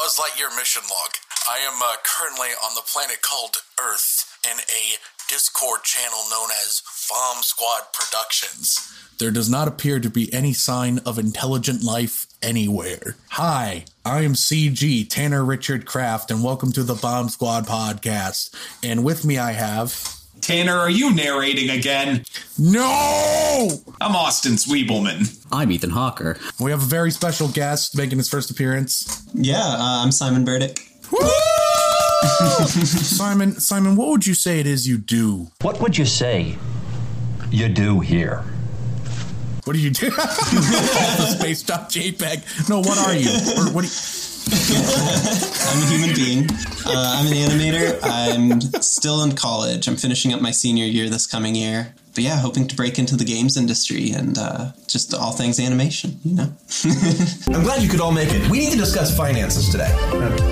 Buzz Lightyear mission log. I am uh, currently on the planet called Earth in a Discord channel known as Bomb Squad Productions. There does not appear to be any sign of intelligent life anywhere. Hi, I am CG, Tanner Richard Kraft, and welcome to the Bomb Squad podcast. And with me I have. Tanner, are you narrating again? No! I'm Austin Sweebelman. I'm Ethan Hawker. We have a very special guest making his first appearance. Yeah, uh, I'm Simon Burdick. Simon, Simon, what would you say it is you do? What would you say you do here? What do you do? the space dot JPEG. No, what are you? Or what? Do you, I'm a human being. Uh, I'm an animator. I'm still in college. I'm finishing up my senior year this coming year. But yeah, hoping to break into the games industry and uh, just all things animation, you know. I'm glad you could all make it. We need to discuss finances today.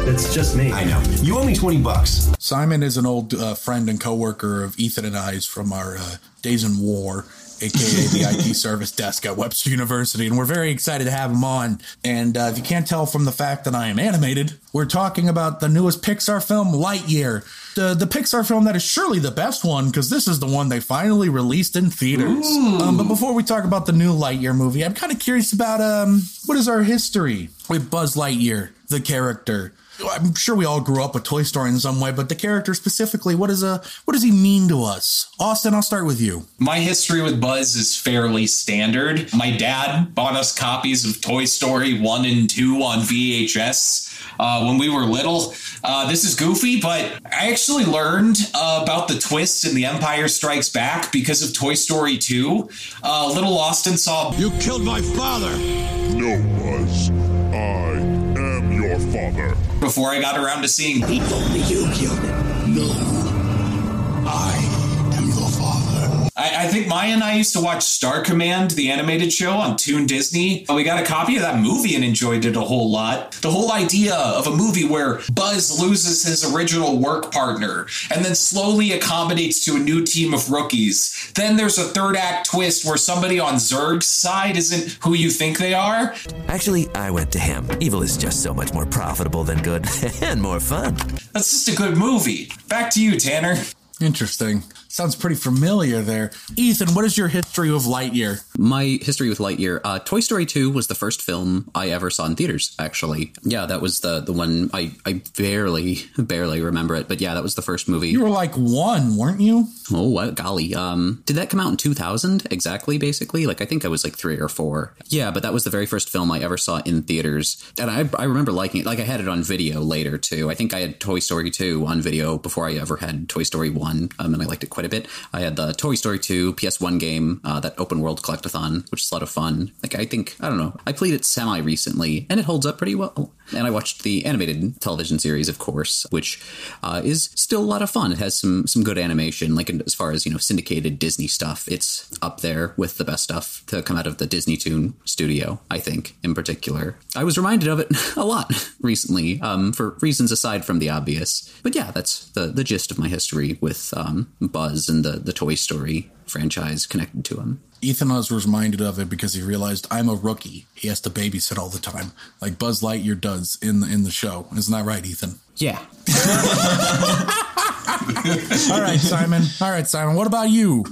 It's just me. I know. You owe me 20 bucks. Simon is an old uh, friend and coworker of Ethan and I's from our uh, days in war, aka the IT service desk at Webster University, and we're very excited to have him on. And uh, if you can't tell from the fact that I am animated, we're talking about the newest Pixar film, Lightyear. The, the Pixar film that is surely the best one because this is the one they finally released in theaters. Um, but before we talk about the new Lightyear movie, I'm kind of curious about um, what is our history with Buzz Lightyear, the character. I'm sure we all grew up with Toy Story in some way, but the character specifically, what is a what does he mean to us? Austin, I'll start with you. My history with Buzz is fairly standard. My dad bought us copies of Toy Story 1 and 2 on VHS uh, when we were little. Uh, this is goofy, but I actually learned uh, about the twists in The Empire Strikes Back because of Toy Story 2. Uh, little Austin saw You killed my father! No, Buzz. I am your father. Before I got around to seeing killed. No. I, I think Maya and I used to watch Star Command, the animated show on Toon Disney. We got a copy of that movie and enjoyed it a whole lot. The whole idea of a movie where Buzz loses his original work partner and then slowly accommodates to a new team of rookies. Then there's a third act twist where somebody on Zurg's side isn't who you think they are. Actually, I went to him. Evil is just so much more profitable than good and more fun. That's just a good movie. Back to you, Tanner. Interesting. Sounds pretty familiar there. Ethan, what is your history with Lightyear? My history with Lightyear, uh, Toy Story 2 was the first film I ever saw in theaters, actually. Yeah, that was the, the one I, I barely, barely remember it, but yeah, that was the first movie. You were like one, weren't you? Oh, what, golly. Um, did that come out in 2000 exactly, basically? Like, I think I was like three or four. Yeah, but that was the very first film I ever saw in theaters. And I, I remember liking it. Like, I had it on video later, too. I think I had Toy Story 2 on video before I ever had Toy Story 1, um, and I liked it quite a bit. I had the Toy Story 2 PS1 game, uh, that open world collectathon, which is a lot of fun. Like, I think, I don't know, I played it semi recently, and it holds up pretty well. And I watched the animated television series, of course, which uh, is still a lot of fun. It has some some good animation, like as far as you know, syndicated Disney stuff. It's up there with the best stuff to come out of the Disney Toon studio. I think, in particular, I was reminded of it a lot recently um, for reasons aside from the obvious. But yeah, that's the the gist of my history with um, Buzz and the the Toy Story franchise connected to him. Ethan was reminded of it because he realized I'm a rookie. He has to babysit all the time, like Buzz Lightyear does in the in the show. Isn't that right, Ethan? Yeah. All right, Simon. All right, Simon. What about you?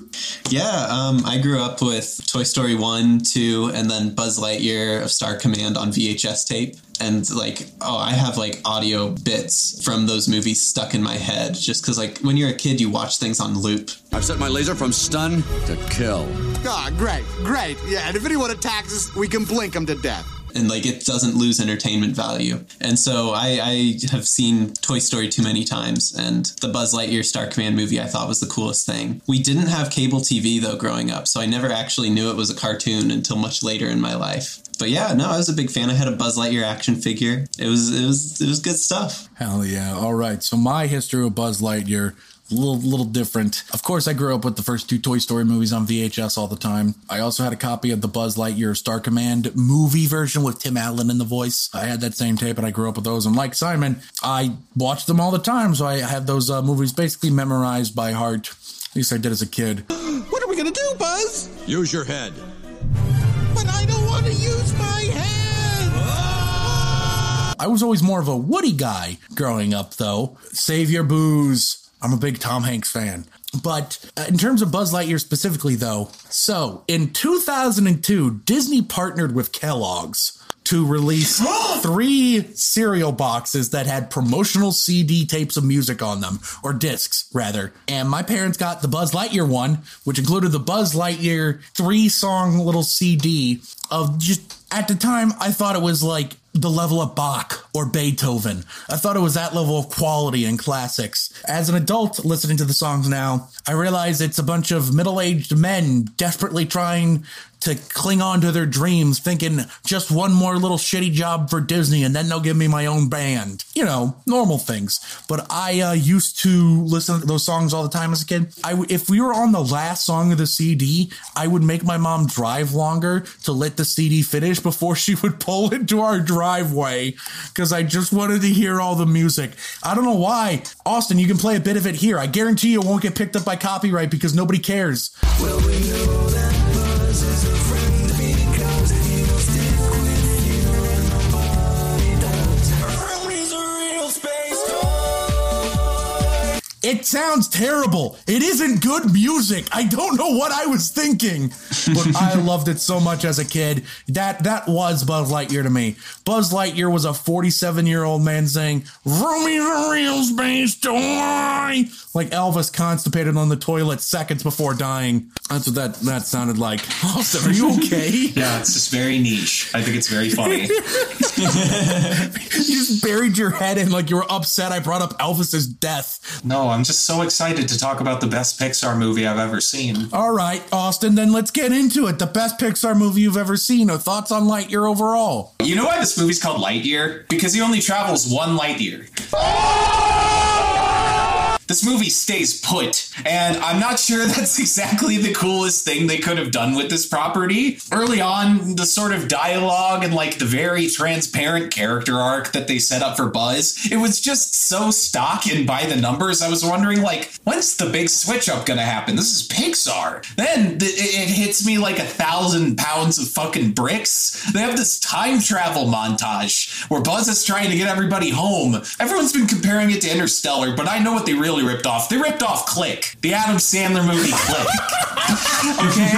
Yeah, um, I grew up with Toy Story 1, 2, and then Buzz Lightyear of Star Command on VHS tape. And like, oh, I have like audio bits from those movies stuck in my head just because, like, when you're a kid, you watch things on loop. I've set my laser from stun to kill. Ah, great, great. Yeah, and if anyone attacks us, we can blink them to death. And like it doesn't lose entertainment value. And so I, I have seen Toy Story too many times, and the Buzz Lightyear Star Command movie I thought was the coolest thing. We didn't have cable TV though growing up, so I never actually knew it was a cartoon until much later in my life. But yeah, no, I was a big fan. I had a Buzz Lightyear action figure. It was it was it was good stuff. Hell yeah! All right. So my history with Buzz Lightyear. A little, little different. Of course, I grew up with the first two Toy Story movies on VHS all the time. I also had a copy of the Buzz Lightyear Star Command movie version with Tim Allen in the voice. I had that same tape, and I grew up with those. And like Simon, I watched them all the time, so I have those uh, movies basically memorized by heart. At least I did as a kid. What are we gonna do, Buzz? Use your head. But I don't want to use my head. I was always more of a Woody guy growing up, though. Save your booze. I'm a big Tom Hanks fan. But uh, in terms of Buzz Lightyear specifically, though, so in 2002, Disney partnered with Kellogg's to release three cereal boxes that had promotional CD tapes of music on them, or discs, rather. And my parents got the Buzz Lightyear one, which included the Buzz Lightyear three song little CD of just, at the time, I thought it was like the level of Bach or Beethoven. I thought it was that level of quality in classics. As an adult listening to the songs now, I realize it's a bunch of middle aged men desperately trying to cling on to their dreams, thinking just one more little shitty job for Disney and then they'll give me my own band. You know, normal things. But I uh, used to listen to those songs all the time as a kid. I w- if we were on the last song of the CD, I would make my mom drive longer to let the CD finish before she would pull into our driveway because I just wanted to hear all the music. I don't know why. Austin, you can play a bit of it here. I guarantee you it won't get picked up by copyright because nobody cares. Well, we It sounds terrible. It isn't good music. I don't know what I was thinking, but I loved it so much as a kid. That that was Buzz Lightyear to me. Buzz Lightyear was a 47 year old man saying, "Roomy's a real space toy," like Elvis constipated on the toilet seconds before dying. That's what that that sounded like. Austin, are you okay? Yeah, it's just very niche. I think it's very funny. you just buried your head in like you were upset. I brought up Elvis's death. No, I'm just so excited to talk about the best Pixar movie I've ever seen. All right, Austin, then let's get into it. The best Pixar movie you've ever seen, or thoughts on Lightyear overall? You know why this movie's called Lightyear? Because he only travels one light year. Oh! This movie stays put, and I'm not sure that's exactly the coolest thing they could have done with this property. Early on, the sort of dialogue and like the very transparent character arc that they set up for Buzz, it was just so stock and by the numbers. I was wondering, like, when's the big switch up gonna happen? This is Pixar. Then th- it hits me like a thousand pounds of fucking bricks. They have this time travel montage where Buzz is trying to get everybody home. Everyone's been comparing it to Interstellar, but I know what they really ripped off. They ripped off Click, the Adam Sandler movie Click. okay,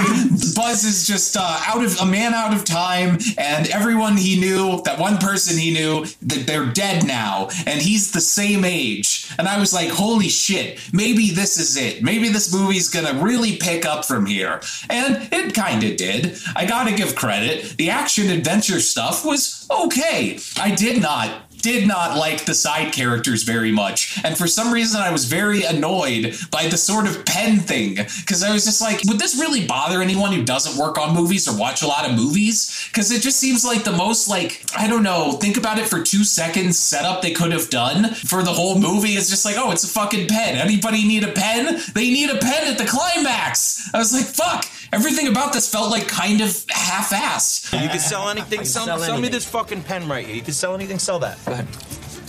Buzz is just uh, out of a man out of time, and everyone he knew, that one person he knew, that they're dead now, and he's the same age. And I was like, holy shit, maybe this is it. Maybe this movie's gonna really pick up from here. And it kind of did. I gotta give credit. The action adventure stuff was okay. I did not did not like the side characters very much. And for some reason, I was very annoyed by the sort of pen thing. Because I was just like, would this really bother anyone who doesn't work on movies or watch a lot of movies? Because it just seems like the most, like, I don't know, think about it for two seconds setup they could have done for the whole movie is just like, oh, it's a fucking pen. Anybody need a pen? They need a pen at the climax. I was like, fuck. Everything about this felt like kind of half-assed. You can sell anything. Sell, sell sell me this fucking pen right here. You can sell anything. Sell that. Go ahead.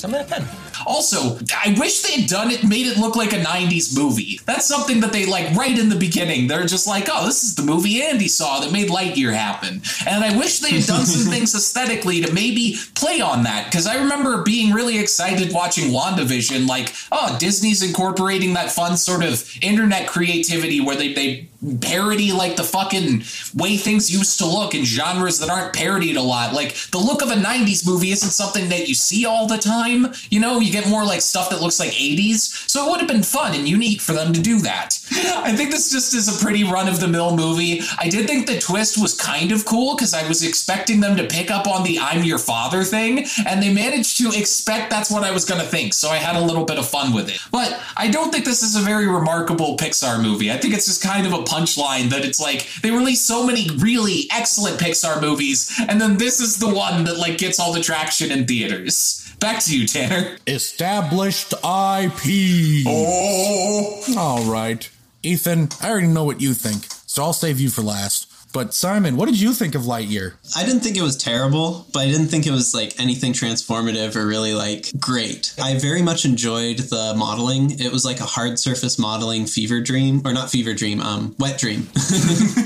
Sell me that pen. Also, I wish they had done it, made it look like a 90s movie. That's something that they like right in the beginning. They're just like, oh, this is the movie Andy saw that made Lightyear happen. And I wish they had done some things aesthetically to maybe play on that. Because I remember being really excited watching WandaVision, like, oh, Disney's incorporating that fun sort of internet creativity where they, they parody like the fucking way things used to look in genres that aren't parodied a lot. Like the look of a 90s movie isn't something that you see all the time. You know, you get more like stuff that looks like 80s. So it would have been fun and unique for them to do that. I think this just is a pretty run of the mill movie. I did think the twist was kind of cool because I was expecting them to pick up on the I'm your father thing, and they managed to expect that's what I was going to think. So I had a little bit of fun with it. But I don't think this is a very remarkable Pixar movie. I think it's just kind of a punchline that it's like they release so many really excellent Pixar movies, and then this is the one that like gets all the traction in theaters. Back to you, Tanner. Established IP. Oh. All right. Ethan, I already know what you think, so I'll save you for last. But Simon, what did you think of Lightyear? I didn't think it was terrible, but I didn't think it was like anything transformative or really like great. I very much enjoyed the modeling. It was like a hard surface modeling fever dream, or not fever dream, um, wet dream.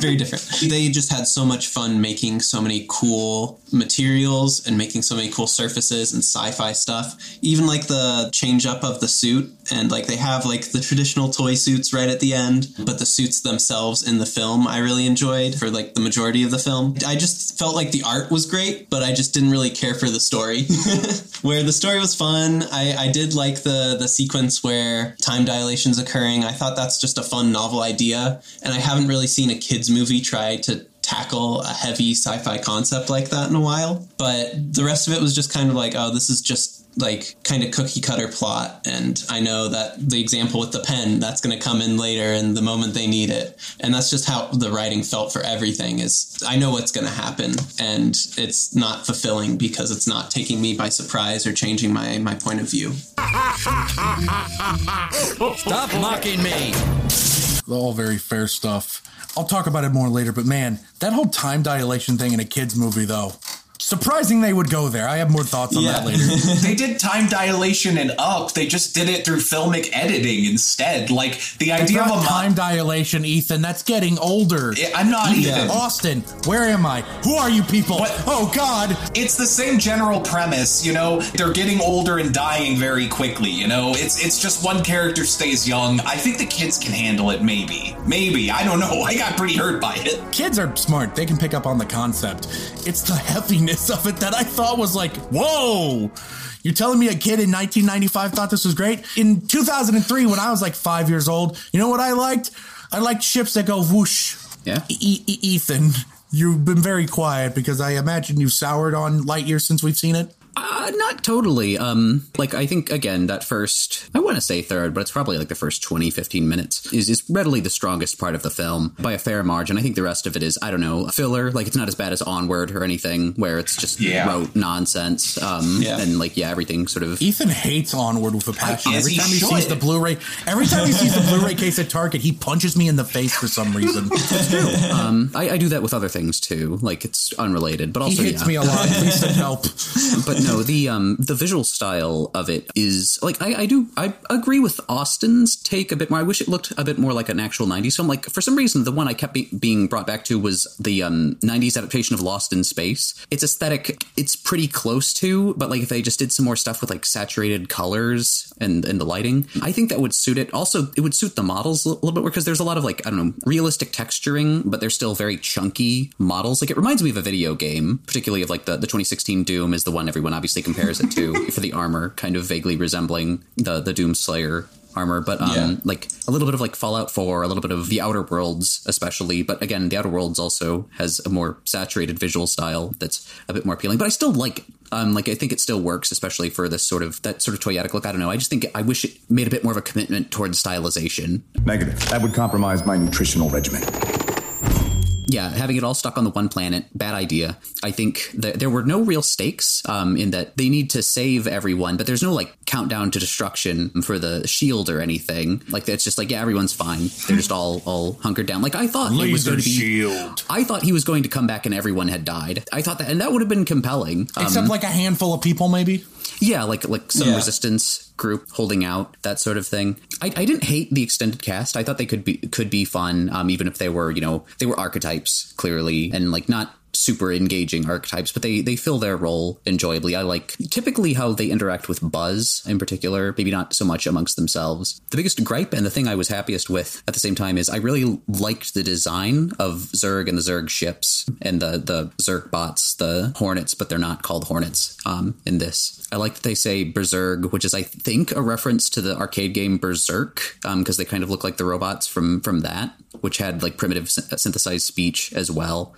very different. They just had so much fun making so many cool materials and making so many cool surfaces and sci-fi stuff. Even like the change up of the suit and like they have like the traditional toy suits right at the end, but the suits themselves in the film I really enjoyed for like the majority of the film. I just felt like the art was great, but I just didn't really care for the story. where the story was fun, I, I did like the the sequence where time dilatation's occurring. I thought that's just a fun novel idea, and I haven't really seen a kids movie try to tackle a heavy sci-fi concept like that in a while. But the rest of it was just kind of like, oh, this is just like kind of cookie cutter plot and i know that the example with the pen that's going to come in later and the moment they need it and that's just how the writing felt for everything is i know what's going to happen and it's not fulfilling because it's not taking me by surprise or changing my my point of view Stop mocking me. All very fair stuff. I'll talk about it more later, but man, that whole time dilation thing in a kids movie, though. Surprising they would go there. I have more thoughts on that later. they did time dilation and up. They just did it through filmic editing instead. Like the idea of a time dilation, Ethan. That's getting older. I'm not Ethan, even. Austin, where am I? Who are you people? Oh God! It's the same general premise, you know. They're getting older and dying very quickly, you know. It's it's just one character stays young. I think the kids can handle it. Maybe, maybe I don't know. I got pretty hurt by it. Kids are smart. They can pick up on the concept. It's the heaviness of it that I thought was like, whoa. You're telling me a kid in 1995 thought this was great? In 2003, when I was like five years old, you know what I liked? I liked ships that go whoosh. Yeah. Ethan, you've been very quiet because I imagine you've soured on Lightyear since we've seen it. Uh, not totally. Um, like I think again that first, I want to say third, but it's probably like the first 20, 15 minutes is is readily the strongest part of the film by a fair margin. I think the rest of it is I don't know filler. Like it's not as bad as Onward or anything where it's just Yeah. rote nonsense. Um, Yeah. and like yeah, everything sort of. Ethan hates Onward with a passion. Every he time he should. sees the Blu-ray, every time he sees the Blu-ray case at Target, he punches me in the face for some reason. Um, I, I do that with other things too. Like it's unrelated, but He also hits yeah. me a lot. Please send help. but no, the um the visual style of it is like I, I do I agree with Austin's take a bit more. I wish it looked a bit more like an actual '90s film. Like for some reason, the one I kept be- being brought back to was the um '90s adaptation of Lost in Space. Its aesthetic, it's pretty close to, but like if they just did some more stuff with like saturated colors and and the lighting, I think that would suit it. Also, it would suit the models a little bit more because there's a lot of like I don't know realistic texturing, but they're still very chunky models. Like it reminds me of a video game, particularly of like the the 2016 Doom is the one everyone obviously compares it to for the armor, kind of vaguely resembling the the Doom Slayer armor, but um, Yeah. like a little bit of like Fallout 4, a little bit of the Outer Worlds, especially. But again, the Outer Worlds also has a more saturated visual style that's a bit more appealing. But I still like. it. Um, like I think it still works, especially for this sort of that sort of toyetic look. I don't know. I just think I wish it made a bit more of a commitment towards stylization. Negative. That would compromise my nutritional regimen. Yeah, having it all stuck on the one planet, bad idea. I think that there were no real stakes um, in that they need to save everyone, but there's no like countdown to destruction for the shield or anything. Like it's just like yeah, everyone's fine. They're just all all hunkered down. Like I thought it was going to be. shield. I thought he was going to come back and everyone had died. I thought that, and that would have been compelling. Um, Except like a handful of people, maybe. yeah, like like some Yeah. resistance group holding out, that sort of thing. I, I didn't hate the extended cast. I thought they could be could be fun, um, even if they were you know they were archetypes clearly and like not super engaging archetypes, but they they fill their role enjoyably. I like typically how they interact with Buzz in particular, maybe not so much amongst themselves. The biggest gripe and the thing I was happiest with at the same time is I really liked the design of Zurg and the Zurg ships and the the Zurg bots, the Hornets, but they're not called Hornets um, in this. I like that they say Berserk, which is I think a reference to the arcade game Berserk, because they kind of look like the robots from from that, which had like primitive synthesized speech as well.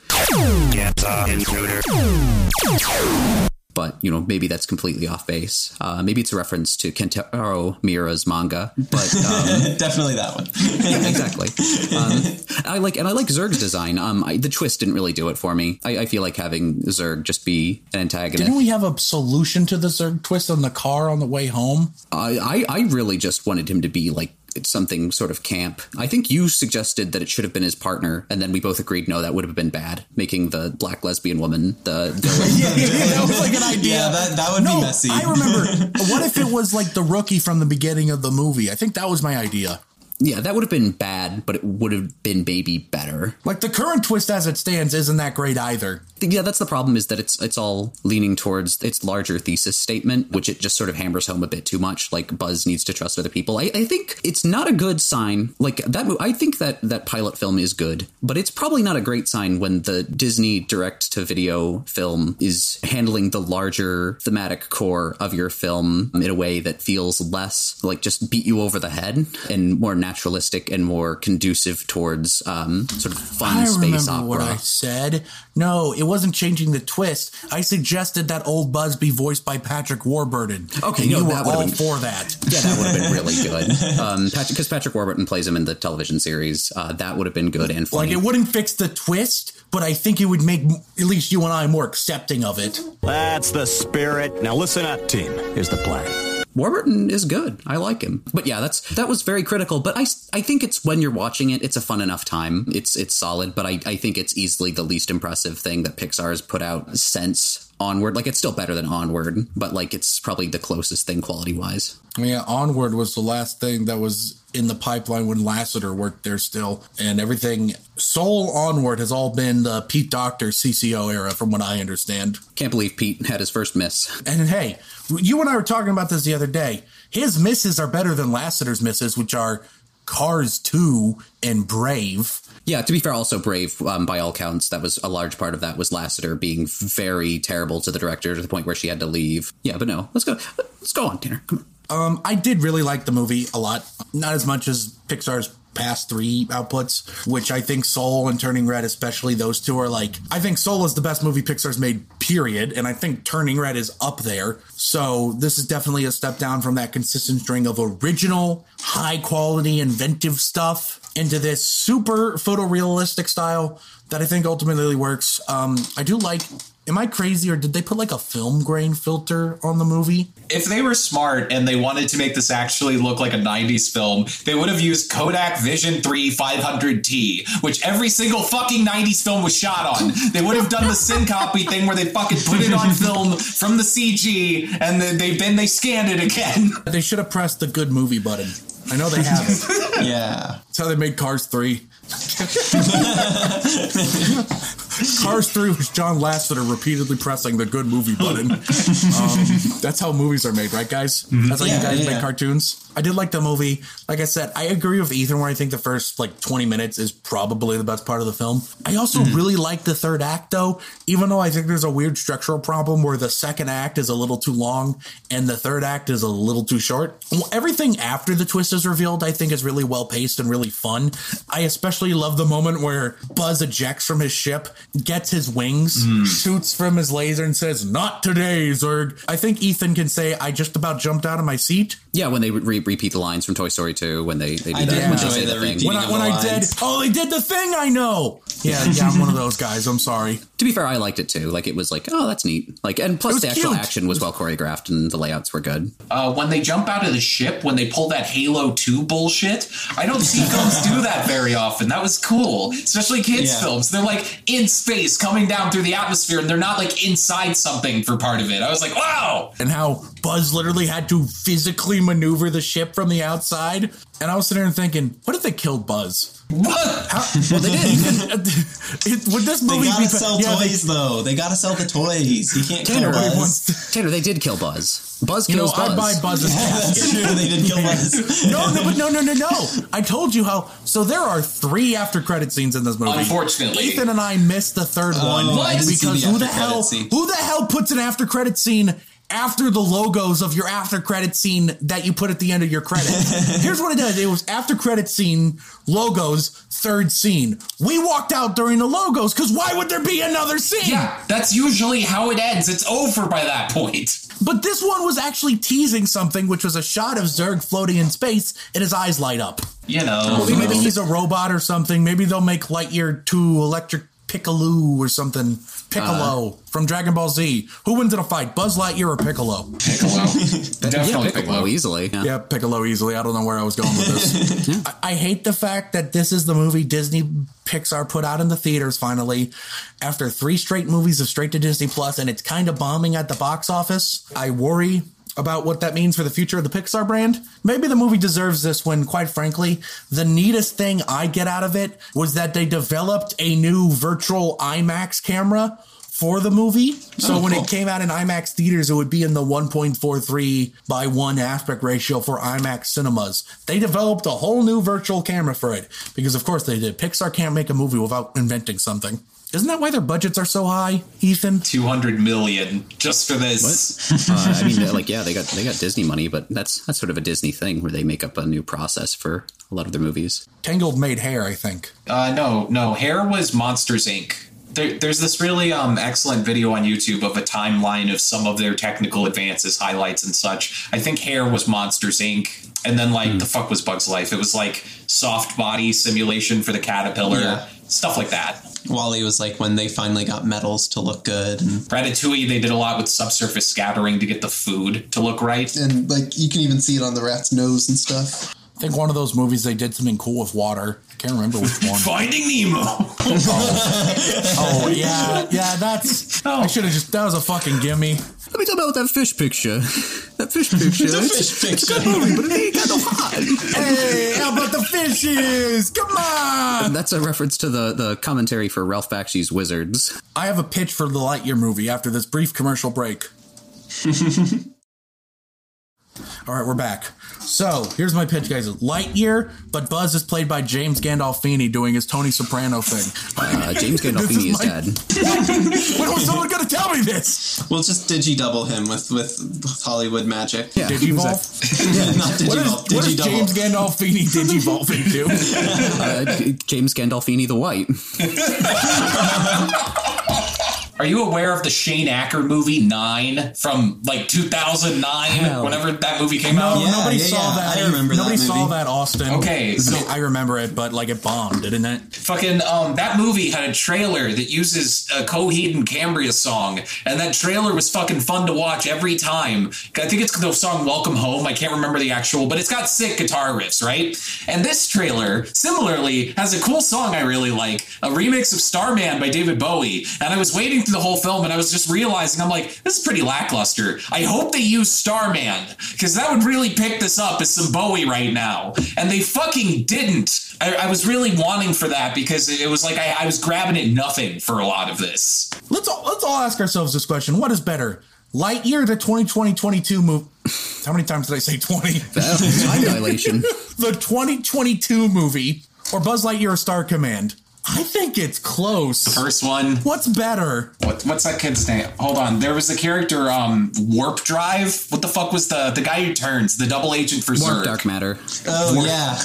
But you know, maybe that's completely off base. Uh, maybe it's a reference to Kentaro Miura's manga. But um, Definitely that one. yeah, exactly. Um, I like, and I like Zurg's design. Um, I, the twist didn't really do it for me. I, I feel like having Zurg just be an antagonist. Didn't we have a solution to the Zurg twist on the car on the way home? I, I, I really just wanted him to be like it's something sort of camp. I think you suggested that it should have been his partner, and then we both agreed no, that would have been bad, making the black lesbian woman the yeah, yeah, yeah, that was like an idea. Yeah, that, that would no, be messy. I remember. what if it was like the rookie from the beginning of the movie? I think that was my idea. Yeah, that would have been bad, but it would have been maybe better. Like the current twist as it stands isn't that great either. Yeah, that's the problem is that it's it's all leaning towards its larger thesis statement, which it just sort of hammers home a bit too much. Like Buzz needs to trust other people. I, I think it's not a good sign. Like that, I think that that pilot film is good, but it's probably not a great sign when the Disney direct to video film is handling the larger thematic core of your film in a way that feels less like just beat you over the head and more naturalistic and more conducive towards um, sort of fun I space remember what. I said. No, it wasn't changing the twist. I suggested that old Buzz be voiced by Patrick Warburton. Okay, and no, you were would've all been- for that. Yeah, that would have been really good. Um, because Patrick Warburton plays him in the television series, uh, that would have been good and funny. Like it wouldn't fix the twist, but I think it would make at least you and I more accepting of it. That's the spirit. Now listen up, team. Here's the plan. Warburton is good. I like him. But yeah, that's that was very critical. But I, I think it's when you're watching it, it's a fun enough time. It's it's solid. But I, I think it's easily the least impressive thing that Pixar has put out since Onward. Like it's still better than Onward, but like it's probably the closest thing quality wise. Yeah, Onward was the last thing that was in the pipeline when Lasseter worked there still, and everything. Soul Onward has all been the Pete Docter CCO era, from what I understand. Can't believe Pete had his first miss. And hey, you and I were talking about this the other day. His misses are better than Lasseter's misses, which are Cars 2 and Brave. Yeah, to be fair, also Brave, um, by all counts, that was a large part of that was Lassiter being very terrible to the director to the point where she had to leave. Yeah, but no, let's go. Let's go on, Tanner. Come on. Um, I did really like the movie a lot. Not as much as Pixar's past three outputs, which I think Soul and Turning Red, especially those two, are like. I think Soul is the best movie Pixar's made, period. And I think Turning Red is up there. So this is definitely a step down from that consistent string of original, high quality, inventive stuff into this super photorealistic style that I think ultimately works. Um, I do like. Am I crazy or did they put like a film grain filter on the movie? If they were smart and they wanted to make this actually look like a 90s film, they would have used Kodak Vision 3 500T, which every single fucking 90s film was shot on. They would have done the syncopy thing where they fucking put it on film from the CG and then they then they scanned it again. They should have pressed the good movie button. I know they haven't. yeah. That's how they made Cars 3. Cars 3 was John Lasseter repeatedly pressing the good movie button. Um, that's how movies are made, right, guys? That's how Yeah, you guys yeah. make cartoons. I did like the movie. Like I said, I agree with Ethan where I think the first like 20 minutes is probably the best part of the film. I also really like the third act though, even though I think there's a weird structural problem where the second act is a little too long and the third act is a little too short. Everything after the twist is revealed, I think is really well paced and really fun. I especially love the moment where Buzz ejects from his ship, gets his wings, hmm. shoots from his laser and says, "Not today, Zurg." I think Ethan can say, "I just about jumped out of my seat." Yeah, when they re- repeat the lines from Toy Story 2, when they, they do I that, did when they say the the thing. when I when I did oh they did the thing I know yeah yeah I'm one of those guys I'm sorry To be fair, I liked it too. Like, it was like, oh, that's neat. Like, and plus the actual cute. action was well choreographed and the layouts were good. Uh, when they jump out of the ship, when they pull that Halo 2 bullshit, I don't see films do that very often. That was cool, especially kids' Yeah. films. They're like in space, coming down through the atmosphere, and they're not like inside something for part of it. I was like, wow! and how Buzz literally had to physically maneuver the ship from the outside and I was sitting there thinking what if they killed Buzz What? how, well they did it, would this They movie gotta be sell yeah, they- toys though. They gotta sell the toys. He can't kill Tanner, Buzz. Tanner, they did kill Buzz. Buzz you know kills Buzz. I buy Buzz's That's casket true. They did kill Buzz. no, no, but no, no, no, no. I told you how. So there are three after credit scenes in this movie. Unfortunately. Ethan and I missed the third oh, one I because the who the hell, scene. who the hell puts an after credit scene after the logos of your after credit scene that you put at the end of your credit? Here's what it does. It was after credit scene logos third scene. We walked out during the logos because why would there be another scene? Yeah, that's usually how it ends. It's over by that point. But this one was actually teasing something, which was a shot of Zurg floating in space and his eyes light up. You know. Maybe he's a robot or something. Maybe they'll make Lightyear 2 electric Piccolo or something. Piccolo uh, from Dragon Ball Z. Who wins in a fight, Buzz Lightyear or Piccolo? Piccolo. Definitely yeah, Piccolo easily. Yeah. Yeah, Piccolo easily. I don't know where I was going with this. I, I hate the fact that this is the movie Disney Pixar put out in the theaters finally after three straight movies of straight to Disney Plus, and it's kind of bombing at the box office. I worry about what that means for the future of the Pixar brand. Maybe the movie deserves this when, quite frankly, the neatest thing I get out of it was that they developed a new virtual IMAX camera for the movie. So Oh, when cool. it came out in IMAX theaters, it would be in the 1.43 by 1 aspect ratio for IMAX cinemas. They developed a whole new virtual camera for it because, of course, they did. Pixar can't make a movie without inventing something. Isn't that why their budgets are so high, Ethan? 200 million just for this. uh, I mean, like, yeah, they got they got Disney money, but that's that's sort of a Disney thing where they make up a new process for a lot of their movies. Tangled made hair, I think. Uh, no, no. Hair was Monsters Inc. There, there's this really um, excellent video on YouTube of a timeline of some of their technical advances, highlights, and such. I think Hair was Monsters Inc. And then, like, the fuck was Bugs Life? It was like soft body simulation for the caterpillar, Yeah. stuff like that. WALL-E was like when they finally got metals to look good. And Ratatouille, they did a lot with subsurface scattering to get the food to look right. And like you can even see it on the rat's nose and stuff. I think one of those movies they did something cool with water. I can't remember which one. Finding Nemo. Oh, oh yeah, yeah. That's. I should have just. That was a fucking gimme. Let me talk about that fish picture. That fish picture. The fish It's a good movie, but it ain't got no heart. Hey, how about the fishes? Come on. That's a reference to the, the commentary for Ralph Bakshi's Wizards. I have a pitch for the Lightyear movie after this brief commercial break. All right, we're back. So here's my pitch, guys. Lightyear, but Buzz is played by James Gandolfini doing his Tony Soprano thing. Uh, James Gandolfini is my- dead. when was someone going to tell me this? we'll just digi double him with, with with Hollywood magic. Yeah, Digivolve? Not What is, digivolve, what is digidouble. James Gandolfini digivolve into? Uh, James Gandolfini the White. Are you aware of the Shane Acker movie Nine from like 2009, Hell. whenever that movie came out? No, Yeah, nobody yeah, saw yeah. that. I remember that Nobody saw that, Austin. Okay, so- I remember it, but like it bombed, didn't it? Fucking um, that movie had a trailer that uses a Coheed and Cambria song, and that trailer was fucking fun to watch every time. I think it's the song "Welcome Home." I can't remember the actual, but it's got sick guitar riffs, right? And this trailer, similarly, has a cool song I really like, a remix of "Starman" by David Bowie. And I was waiting through the whole film, and I was just realizing, I'm like, this is pretty lackluster. I hope they use "Starman" because that would really pick this up as some Bowie right now. And they fucking didn't. I, I was really wanting for that because it was like I, I was grabbing at nothing for a lot of this. Let's all, let's all ask ourselves this question: What is better, Lightyear, the 2020-22 movie? How many times did I say 20? Time dilation. the 2022 movie or Buzz Lightyear Star Command? I think it's close. First one. What's better? What, what's that kid's name? Hold on. There was the character um Warp Drive. What the fuck was the the guy who turns the double agent for Warp Zurg? Dark Matter. Oh Warp- yeah.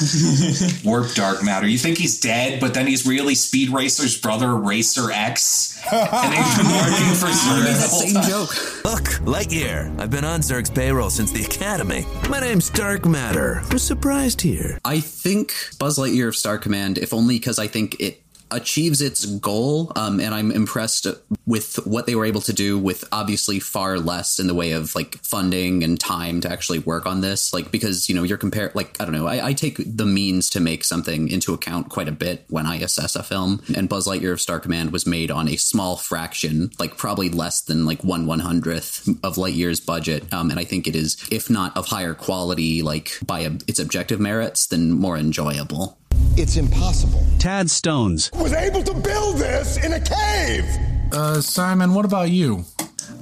Warp Dark Matter. You think he's dead, but then he's really Speed Racer's brother, Racer X, and he's been working for Zurg the That whole same time. joke. Look, Lightyear. I've been on Zurg's payroll since the Academy. My name's Dark Matter. I'm surprised here. I think Buzz Lightyear of Star Command, if only because I think it achieves its goal, um, and I'm impressed with what they were able to do with obviously far less in the way of like funding and time to actually work on this. Like because you know you're compare like I don't know I, I take the means to make something into account quite a bit when I assess a film. And Buzz Lightyear of Star Command was made on a small fraction, like probably less than like one one hundredth of Lightyear's budget, um, and I think it is, if not of higher quality, like by a, its objective merits, then more enjoyable. It's impossible. Tad Stones. Was able to build this in a cave. Uh, Simon, what about you?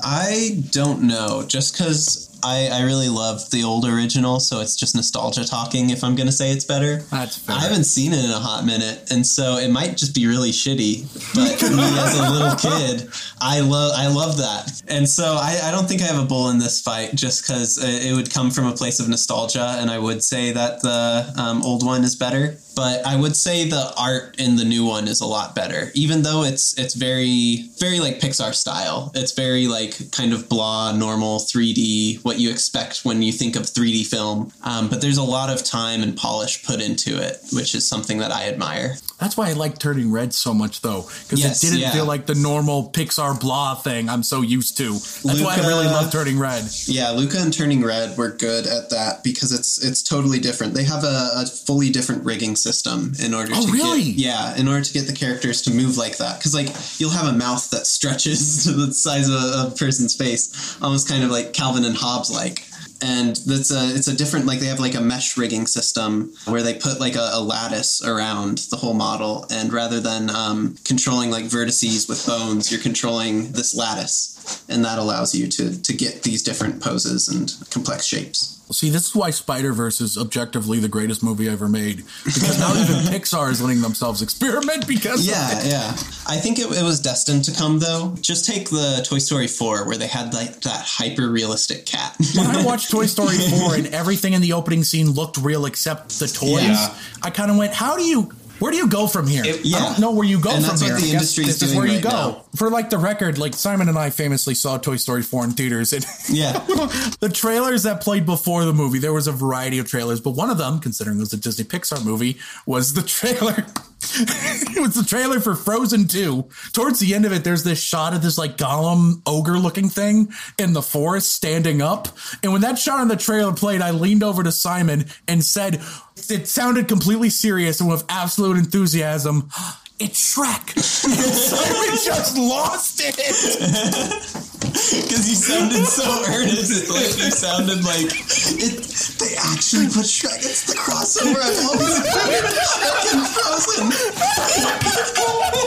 I don't know. Just because I, I really love the old original, so it's just nostalgia talking if I'm going to say it's better. That's fair. I haven't seen it in a hot minute, and so it might just be really shitty. But me as a little kid, I love I love that, and so I, I don't think I have a bull in this fight, just because it would come from a place of nostalgia, and I would say that the um, old one is better. But I would say the art in the new one is a lot better, even though it's it's very very like Pixar style. It's very like kind of blah, normal 3D what you expect when you think of 3D film. Um, but there's a lot of time and polish put into it, which is something that I admire. That's why I like Turning Red so much, though, because Yes, it didn't yeah. feel like the normal Pixar blah thing I'm so used to. That's why I Luca- really love Turning Red. Yeah, Luca and Turning Red were good at that because it's it's totally different. They have a, a fully different rigging system in order Oh, to really? get yeah, in order to get the characters to move like that. Because like you'll have a mouth that stretches to the size of a, a person's face, almost kind of like Calvin and Hobbes like. And that's a it's a different like they have like a mesh rigging system where they put like a, a lattice around the whole model, and rather than um, controlling like vertices with bones, you're controlling this lattice, and that allows you to to get these different poses and complex shapes. See, this is why Spider Verse is objectively the greatest movie ever made. Because now even Pixar is letting themselves experiment because Yeah, yeah. I think it, it was destined to come though. Just take the Toy Story 4 where they had like that hyper realistic cat. When I watched Toy Story 4 and everything in the opening scene looked real except the toys, Yeah. I kind of went, how do you. Where do you go from here? yeah. I don't know where you go And from that's what here. the industry is this is where you go. now. For like the record, like Simon and I famously saw Toy Story 4 in theaters, and Yeah. the trailers that played before the movie, there was a variety of trailers, but one of them, considering it was a Disney Pixar movie, was the trailer. it was the trailer for Frozen 2. Towards the end of it, there's this shot of this like Gollum ogre looking thing in the forest standing up. And when that shot on the trailer played, I leaned over to Simon and said, it sounded completely serious and with absolute enthusiasm. It's Shrek. And Simon just lost it. Because you sounded so earnest. Like you sounded like it. They actually put Shrek. It's the crossover I've always wanted. Shrek and Frozen.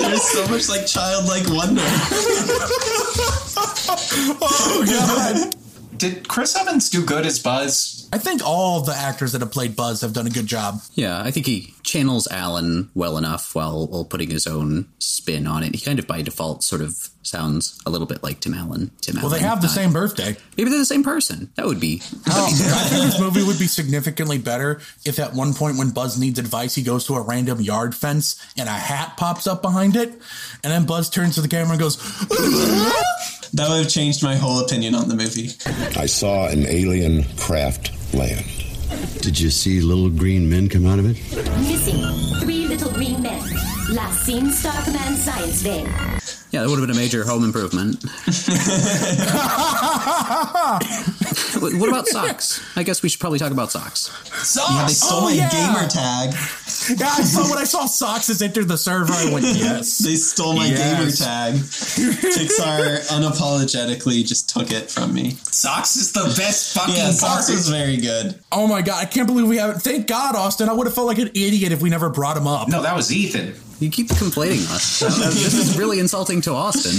There's so much like childlike wonder. oh god. Did Chris Evans do good as Buzz? I think all the actors that have played Buzz have done a good job. Yeah, I think he channels Allen well enough while, while putting his own spin on it. He kind of by default sort of sounds a little bit like Tim Allen. Tim Well, Allen. they have the not- same birthday. Maybe they're the same person. That would be. Oh, I think this movie would be significantly better if at one point when Buzz needs advice, he goes to a random yard fence and a hat pops up behind it. And then Buzz turns to the camera and goes, That would have changed my whole opinion on the movie. I saw an alien craft land. Did you see little green men come out of it? Missing three little green men. Last seen Star Command Science Van. Yeah, that would have been a major home improvement. what what about socks? I guess we should probably talk about socks. Socks! Yeah, they stole Oh, my yeah. gamer tag. Yeah, I saw when I saw Socks has entered the server, I went, yes. They stole my Yes. gamer tag. Pixar unapologetically just took it from me. Socks is the best fucking Yeah, part. Socks was very good. Oh my god, I can't believe we haven't. Thank God, Austin. I would have felt like an idiot if we never brought him up. No, that was Ethan. You keep complaining us. Uh, uh, this is really insulting to Austin.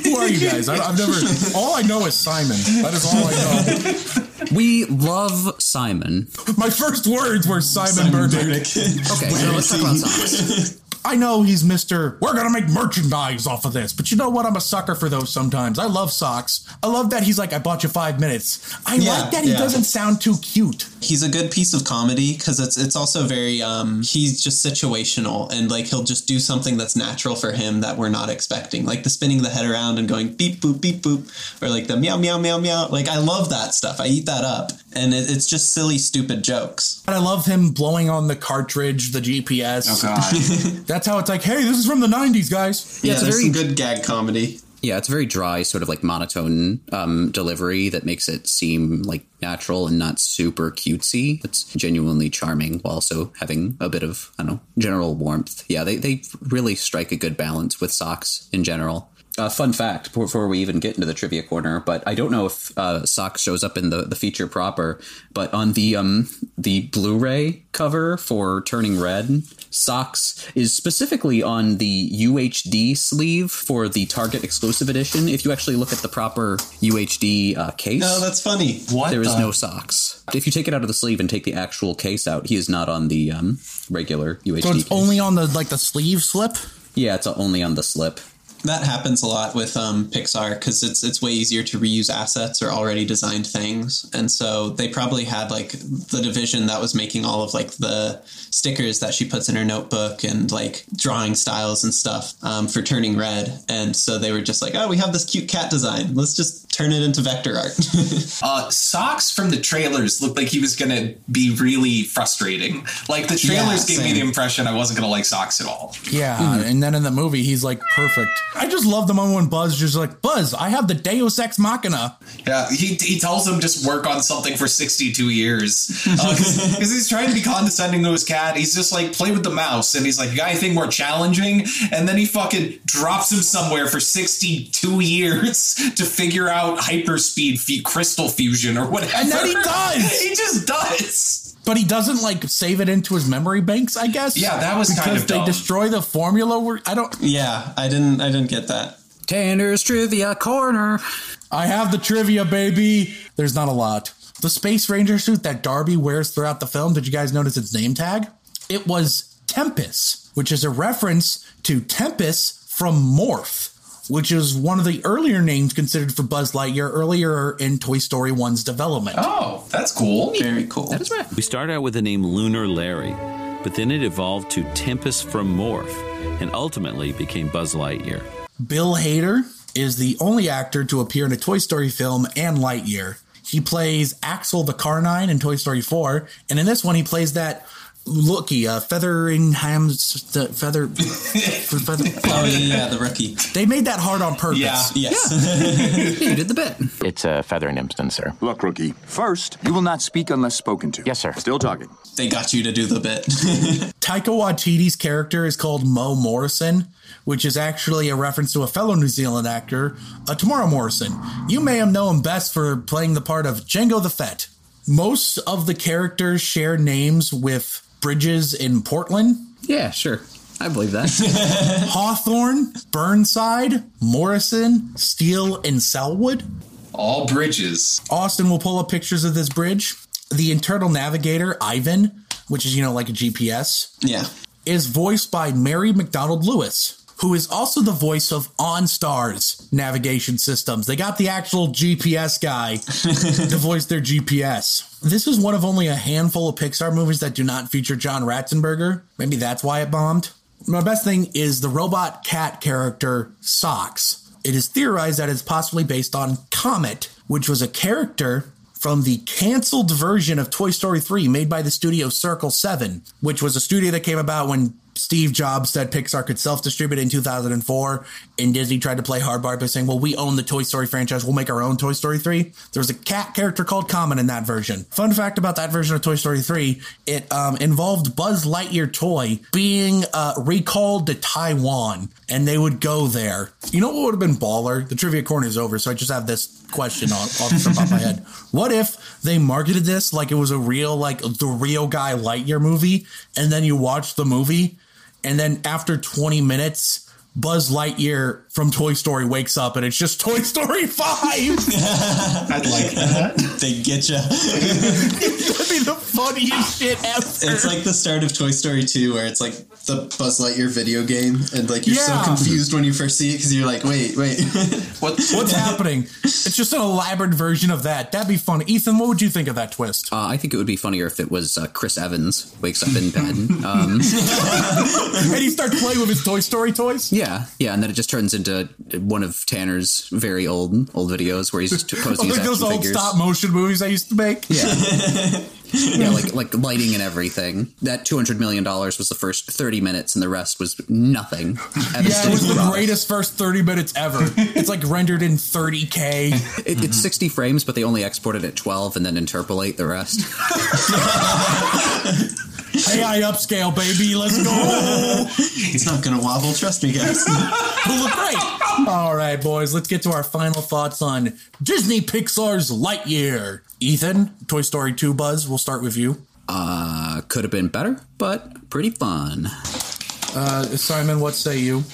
Who are you guys? I, I've never. All I know is Simon. That is all I know. We love Simon. My first words were Simon, Burdick. Okay, so let's talk about socks. I know he's Mr. We're gonna make merchandise off of this, but you know what? I'm a sucker for those sometimes. I love socks. I love that he's like, I bought you five minutes. I Yeah, like that he yeah. doesn't sound too cute. He's a good piece of comedy because it's it's also very um he's just situational and like he'll just do something that's natural for him that we're not expecting like the spinning the head around and going beep boop beep boop or like the meow meow meow meow like I love that stuff I eat that up and it, it's just silly stupid jokes And I love him blowing on the cartridge, the GPS. Oh god. That's how it's like, hey, this is from the 90s, guys. Yeah, yeah, it's a there's very- some good gag comedy Yeah, it's a very dry, sort of like monotone um, delivery that makes it seem like natural and not super cutesy. It's genuinely charming while also having a bit of, I don't know, general warmth. Yeah, they, they really strike a good balance with socks in general. Uh, fun fact before we even get into the trivia corner, but I don't know if uh, Socks shows up in the, the feature proper, but on the um the Blu-ray cover for Turning Red, Socks is specifically on the UHD sleeve for the Target exclusive edition. If you actually look at the proper UHD uh, case, no that's funny What there is the- no socks. If you take it out of the sleeve and take the actual case out, he is not on the um, regular UHD. So it's case. only on the like the sleeve slip. yeah, it's only on the slip. That happens a lot with um, Pixar because it's it's way easier to reuse assets or already designed things, and so they probably had like the division that was making all of like the stickers that she puts in her notebook and like drawing styles and stuff um, for Turning Red, and so they were just like, oh, we have this cute cat design, let's just turn it into vector art. Uh, Socks from the trailers looked like he was going to be really frustrating. Like the trailers Yeah, gave me the impression I wasn't going to like Socks at all. Yeah, and then in the movie, he's like perfect. I just love the moment when Buzz just like, Buzz, I have the Deus Ex Machina. Yeah, he, he tells him just work on something for 62 years. Uh, because he's trying to be condescending to his cat. He's just like, play with the mouse. And he's like, you got anything more challenging? And then he fucking drops him somewhere for 62 years to figure out hyperspeed crystal fusion or whatever. And then he does! he just does! But he doesn't like save it into his memory banks, I guess. Yeah, that was because kind of they dumb. destroy the formula. Where I don't. yeah, I didn't I didn't get that. Tanner's Trivia Corner. I have the trivia, baby. There's not a lot. The Space Ranger suit that Darby wears throughout the film. Did you guys notice its name tag? It was Tempest, which is a reference to Tempest from Morph, which is one of the earlier names considered for Buzz Lightyear earlier in Toy Story 1's development. Oh, that's cool. Very cool. That is right. We started out with the name Lunar Larry, but then it evolved to Tempus from Morph, and ultimately became Buzz Lightyear. Bill Hader is the only actor to appear in a Toy Story film and Lightyear. He plays Axel the Carny in Toy Story 4, and in this one he plays that looky, uh, Featheringham's the feather, feather. Oh yeah, yeah, the rookie. They made that hard on purpose. Yeah. Yes. You did the bit. It's a feather and sir. Look, rookie. First, you will not speak unless spoken to. Yes, sir. Still talking. they got you to do the bit. Taika Waititi's character is called Mo Morrison, which is actually a reference to a fellow New Zealand actor, uh, Temuera Morrison. You may have known him best for playing the part of Jango the Fett. Most of the characters share names with bridges in Portland. Yeah, sure. I believe that. Hawthorne, Burnside, Morrison, Steel, and Sellwood. All bridges. Austin will pull up pictures of this bridge. The internal navigator, Ivan, which is, you know, like a GPS, yeah. is voiced by Mary McDonald Lewis, who is also the voice of OnStar's navigation systems. They got the actual GPS guy to voice their GPS. This is one of only a handful of Pixar movies that do not feature John Ratzenberger. Maybe that's why it bombed. My best thing is the robot cat character Socks. It is theorized that it's possibly based on Comet, which was a character from the canceled version of Toy Story 3 made by the studio Circle 7, which was a studio that came about when Steve Jobs said Pixar could self distribute in 2004, and Disney tried to play hardball by saying, Well, we own the Toy Story franchise, we'll make our own Toy Story 3. There was a cat character called Comet in that version. Fun fact about that version of Toy Story 3 it um, involved Buzz Lightyear toy being uh, recalled to Taiwan, and they would go there. You know what would have been baller? The trivia corner is over, so I just have this question on, off the top of my head. What if they marketed this like it was a real, like the real guy Lightyear movie, and then you watch the movie, and then after 20 minutes, Buzz Lightyear from Toy Story wakes up and it's just Toy Story 5. I'd like that. they get you. That'd be the funniest shit ever. It's like the start of Toy Story 2 where it's like the Buzz Lightyear video game and like you're Yeah. so confused when you first see it because you're like, wait, wait. What, What's happening? It's just an elaborate version of that. That'd be fun. Ethan, what would you think of that twist? Uh, I think it would be funnier if it was uh, Chris Evans wakes up in bed. Um, and he starts playing with his Toy Story toys? yeah, yeah, yeah, and then it just turns into one of Tanner's very old old videos where he's just posing like those old figures. stop motion movies I used to make? Yeah. yeah, like like lighting and everything. That two hundred million dollars was the first thirty minutes, and the rest was nothing. Yeah, it was the greatest first 30 minutes ever. It's like rendered in 30K. It, it's sixty frames, but they only export it at twelve and then interpolate the rest. AI upscale, baby. Let's go. it's not gonna wobble, trust me guys. It'll look great. All right, boys, let's get to our final thoughts on Disney Pixar's Lightyear. Ethan, Toy Story 2 Buzz, we'll start with you. Uh, could have been better, but pretty fun. Uh, Simon, what say you?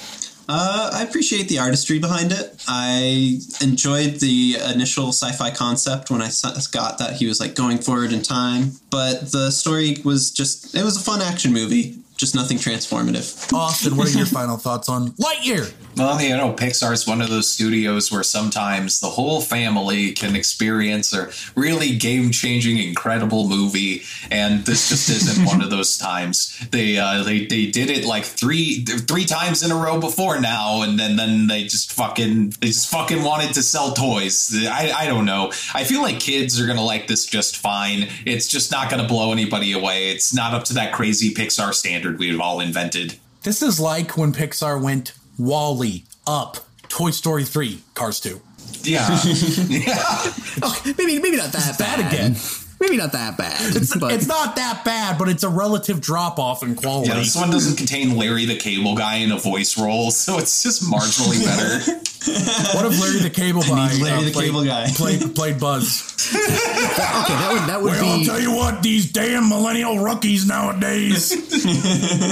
Uh, I appreciate the artistry behind it. I enjoyed the initial sci-fi concept when I got that he was like going forward in time, but the story was just it was a fun action movie. Just nothing transformative. Austin, what are your final thoughts on Lightyear? Well, you know, Pixar is one of those studios where sometimes the whole family can experience a really game changing, incredible movie, and this just isn't one of those times. They uh, they they did it like three three times in a row before now, and then then they just fucking they just fucking wanted to sell toys. I I don't know. I feel like kids are gonna like this just fine. It's just not gonna blow anybody away. It's not up to that crazy Pixar standard we've all invented. This is like when Pixar went WALL-E, Up, Toy Story 3, Cars 2. Yeah. Okay, maybe maybe not that bad bad again. Maybe not that bad. It's, but it's not that bad, but it's a relative drop off in quality. Yeah, this one doesn't contain Larry the Cable Guy in a voice role, so it's just marginally better. What if Larry the Cable Guy, Larry uh, the played, Cable Guy. played, played Buzz? okay, that would that would Well, I'll tell you what, these damn millennial rookies nowadays.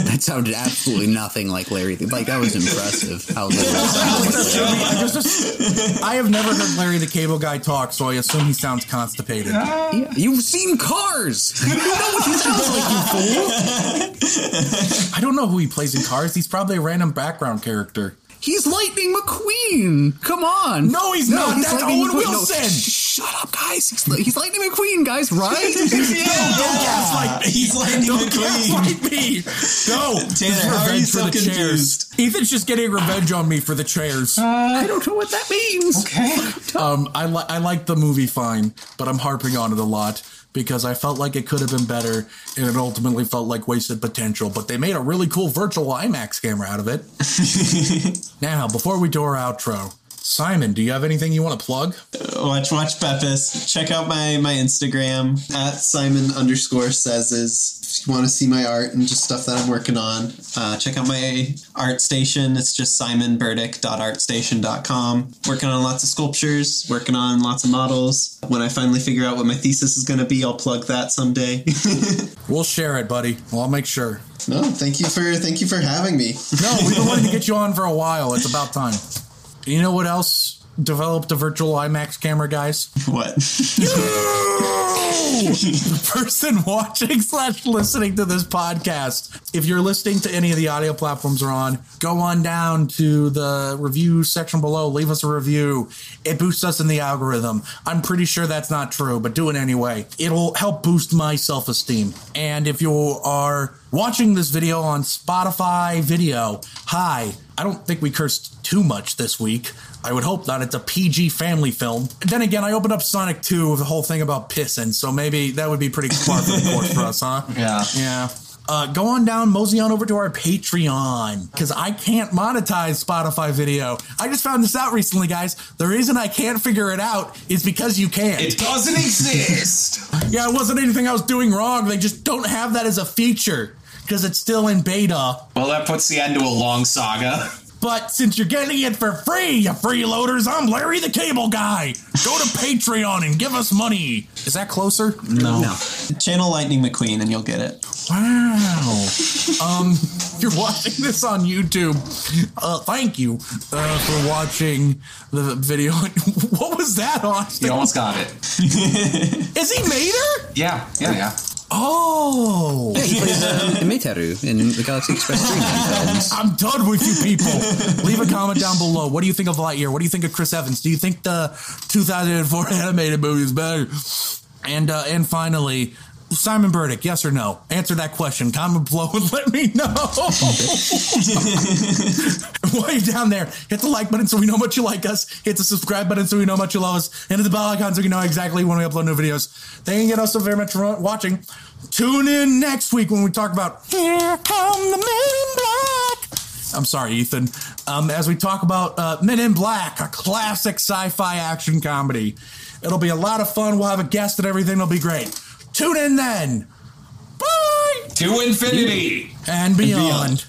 that sounded absolutely nothing like Larry. the- Like that was impressive. How little it sounded like Larry. I, just- just- I have never heard Larry the Cable Guy talk, so I assume he sounds constipated. Yeah, You've seen Cars. You know what he sounds like, you fool. I don't know who he plays in Cars. He's probably a random background character. He's Lightning McQueen. Come on. No, he's not. That's Lightning Owen McQueen. No, Wilson. sh- shut up, guys. He's, he's Lightning McQueen, guys. Right? Don't gaslight me. He's Lightning Don't McQueen. gaslight me. No. This Tanner, how are you revenge so for the confused? chairs. Ethan's just getting revenge on me for the chairs. I don't know what that means. Okay. Um, I li- I like the movie fine, but I'm harping on it a lot because I felt like it could have been better, and it ultimately felt like wasted potential. But they made a really cool virtual IMAX camera out of it. now, before we do our outro, Simon, do you have anything you want to plug? Watch Watch Pepis. Check out my my Instagram at Simon underscore says you want to see my art and just stuff that I'm working on. Uh, check out my art station. It's just simonburdick.artstation.com. Working on lots of sculptures, working on lots of models. When I finally figure out what my thesis is going to be, I'll plug that someday. We'll share it, buddy. Well, I'll make sure. No, thank you for thank you for having me. No, we've been wanting to get you on for a while. It's about time. You know what else developed a virtual IMAX camera, guys? what? the person watching slash listening to this podcast. If you're listening to any of the audio platforms we're on, go on down to the review section below, leave us a review. It boosts us in the algorithm. I'm pretty sure that's not true, but do it anyway. It'll help boost my self esteem. And if you are watching this video on Spotify video, hi. I don't think we cursed too much this week. I would hope not. It's a PG family film. Then again, I opened up Sonic 2 with the whole thing about pissing, so maybe that would be pretty far for the course for us, huh? Yeah. Yeah. Uh, go on down, mosey on over to our Patreon because I can't monetize Spotify video. I just found this out recently, guys. The reason I can't figure it out is because you can't. It doesn't exist. yeah, it wasn't anything I was doing wrong. They just don't have that as a feature because it's still in beta. Well, that puts the end to a long saga. But since you're getting it for free, you freeloaders, I'm Larry the Cable Guy. Go to Patreon and give us money. Is that closer? No. Channel Lightning McQueen and you'll get it. Wow. um, if you're watching this on YouTube, uh, thank you uh, for watching the video. what was that, Austin? You almost got it. Is he Mater? Yeah, yeah, yeah. Oh. Yeah, he plays um, Meteru in the Galaxy Express 3 films. I'm done with you people. Leave a comment down below. What do you think of Lightyear? What do you think of Chris Evans? Do you think the 2004 animated movie is better? And uh, and finally, Simon Burdick, yes or no? Answer that question. Comment below and let me know. While you're down there, hit the like button so we know how much you like us. Hit the subscribe button so we know how much you love us. And hit the bell icon so we know exactly when we upload new videos. Thank you all so very much for watching. Tune in next week when we talk about Here Come the Men in Black. I'm sorry, Ethan. Um, as we talk about uh, Men in Black, a classic sci-fi action comedy. It'll be a lot of fun. We'll have a guest and everything. It'll be great. Tune in then. Bye. To infinity And beyond. beyond.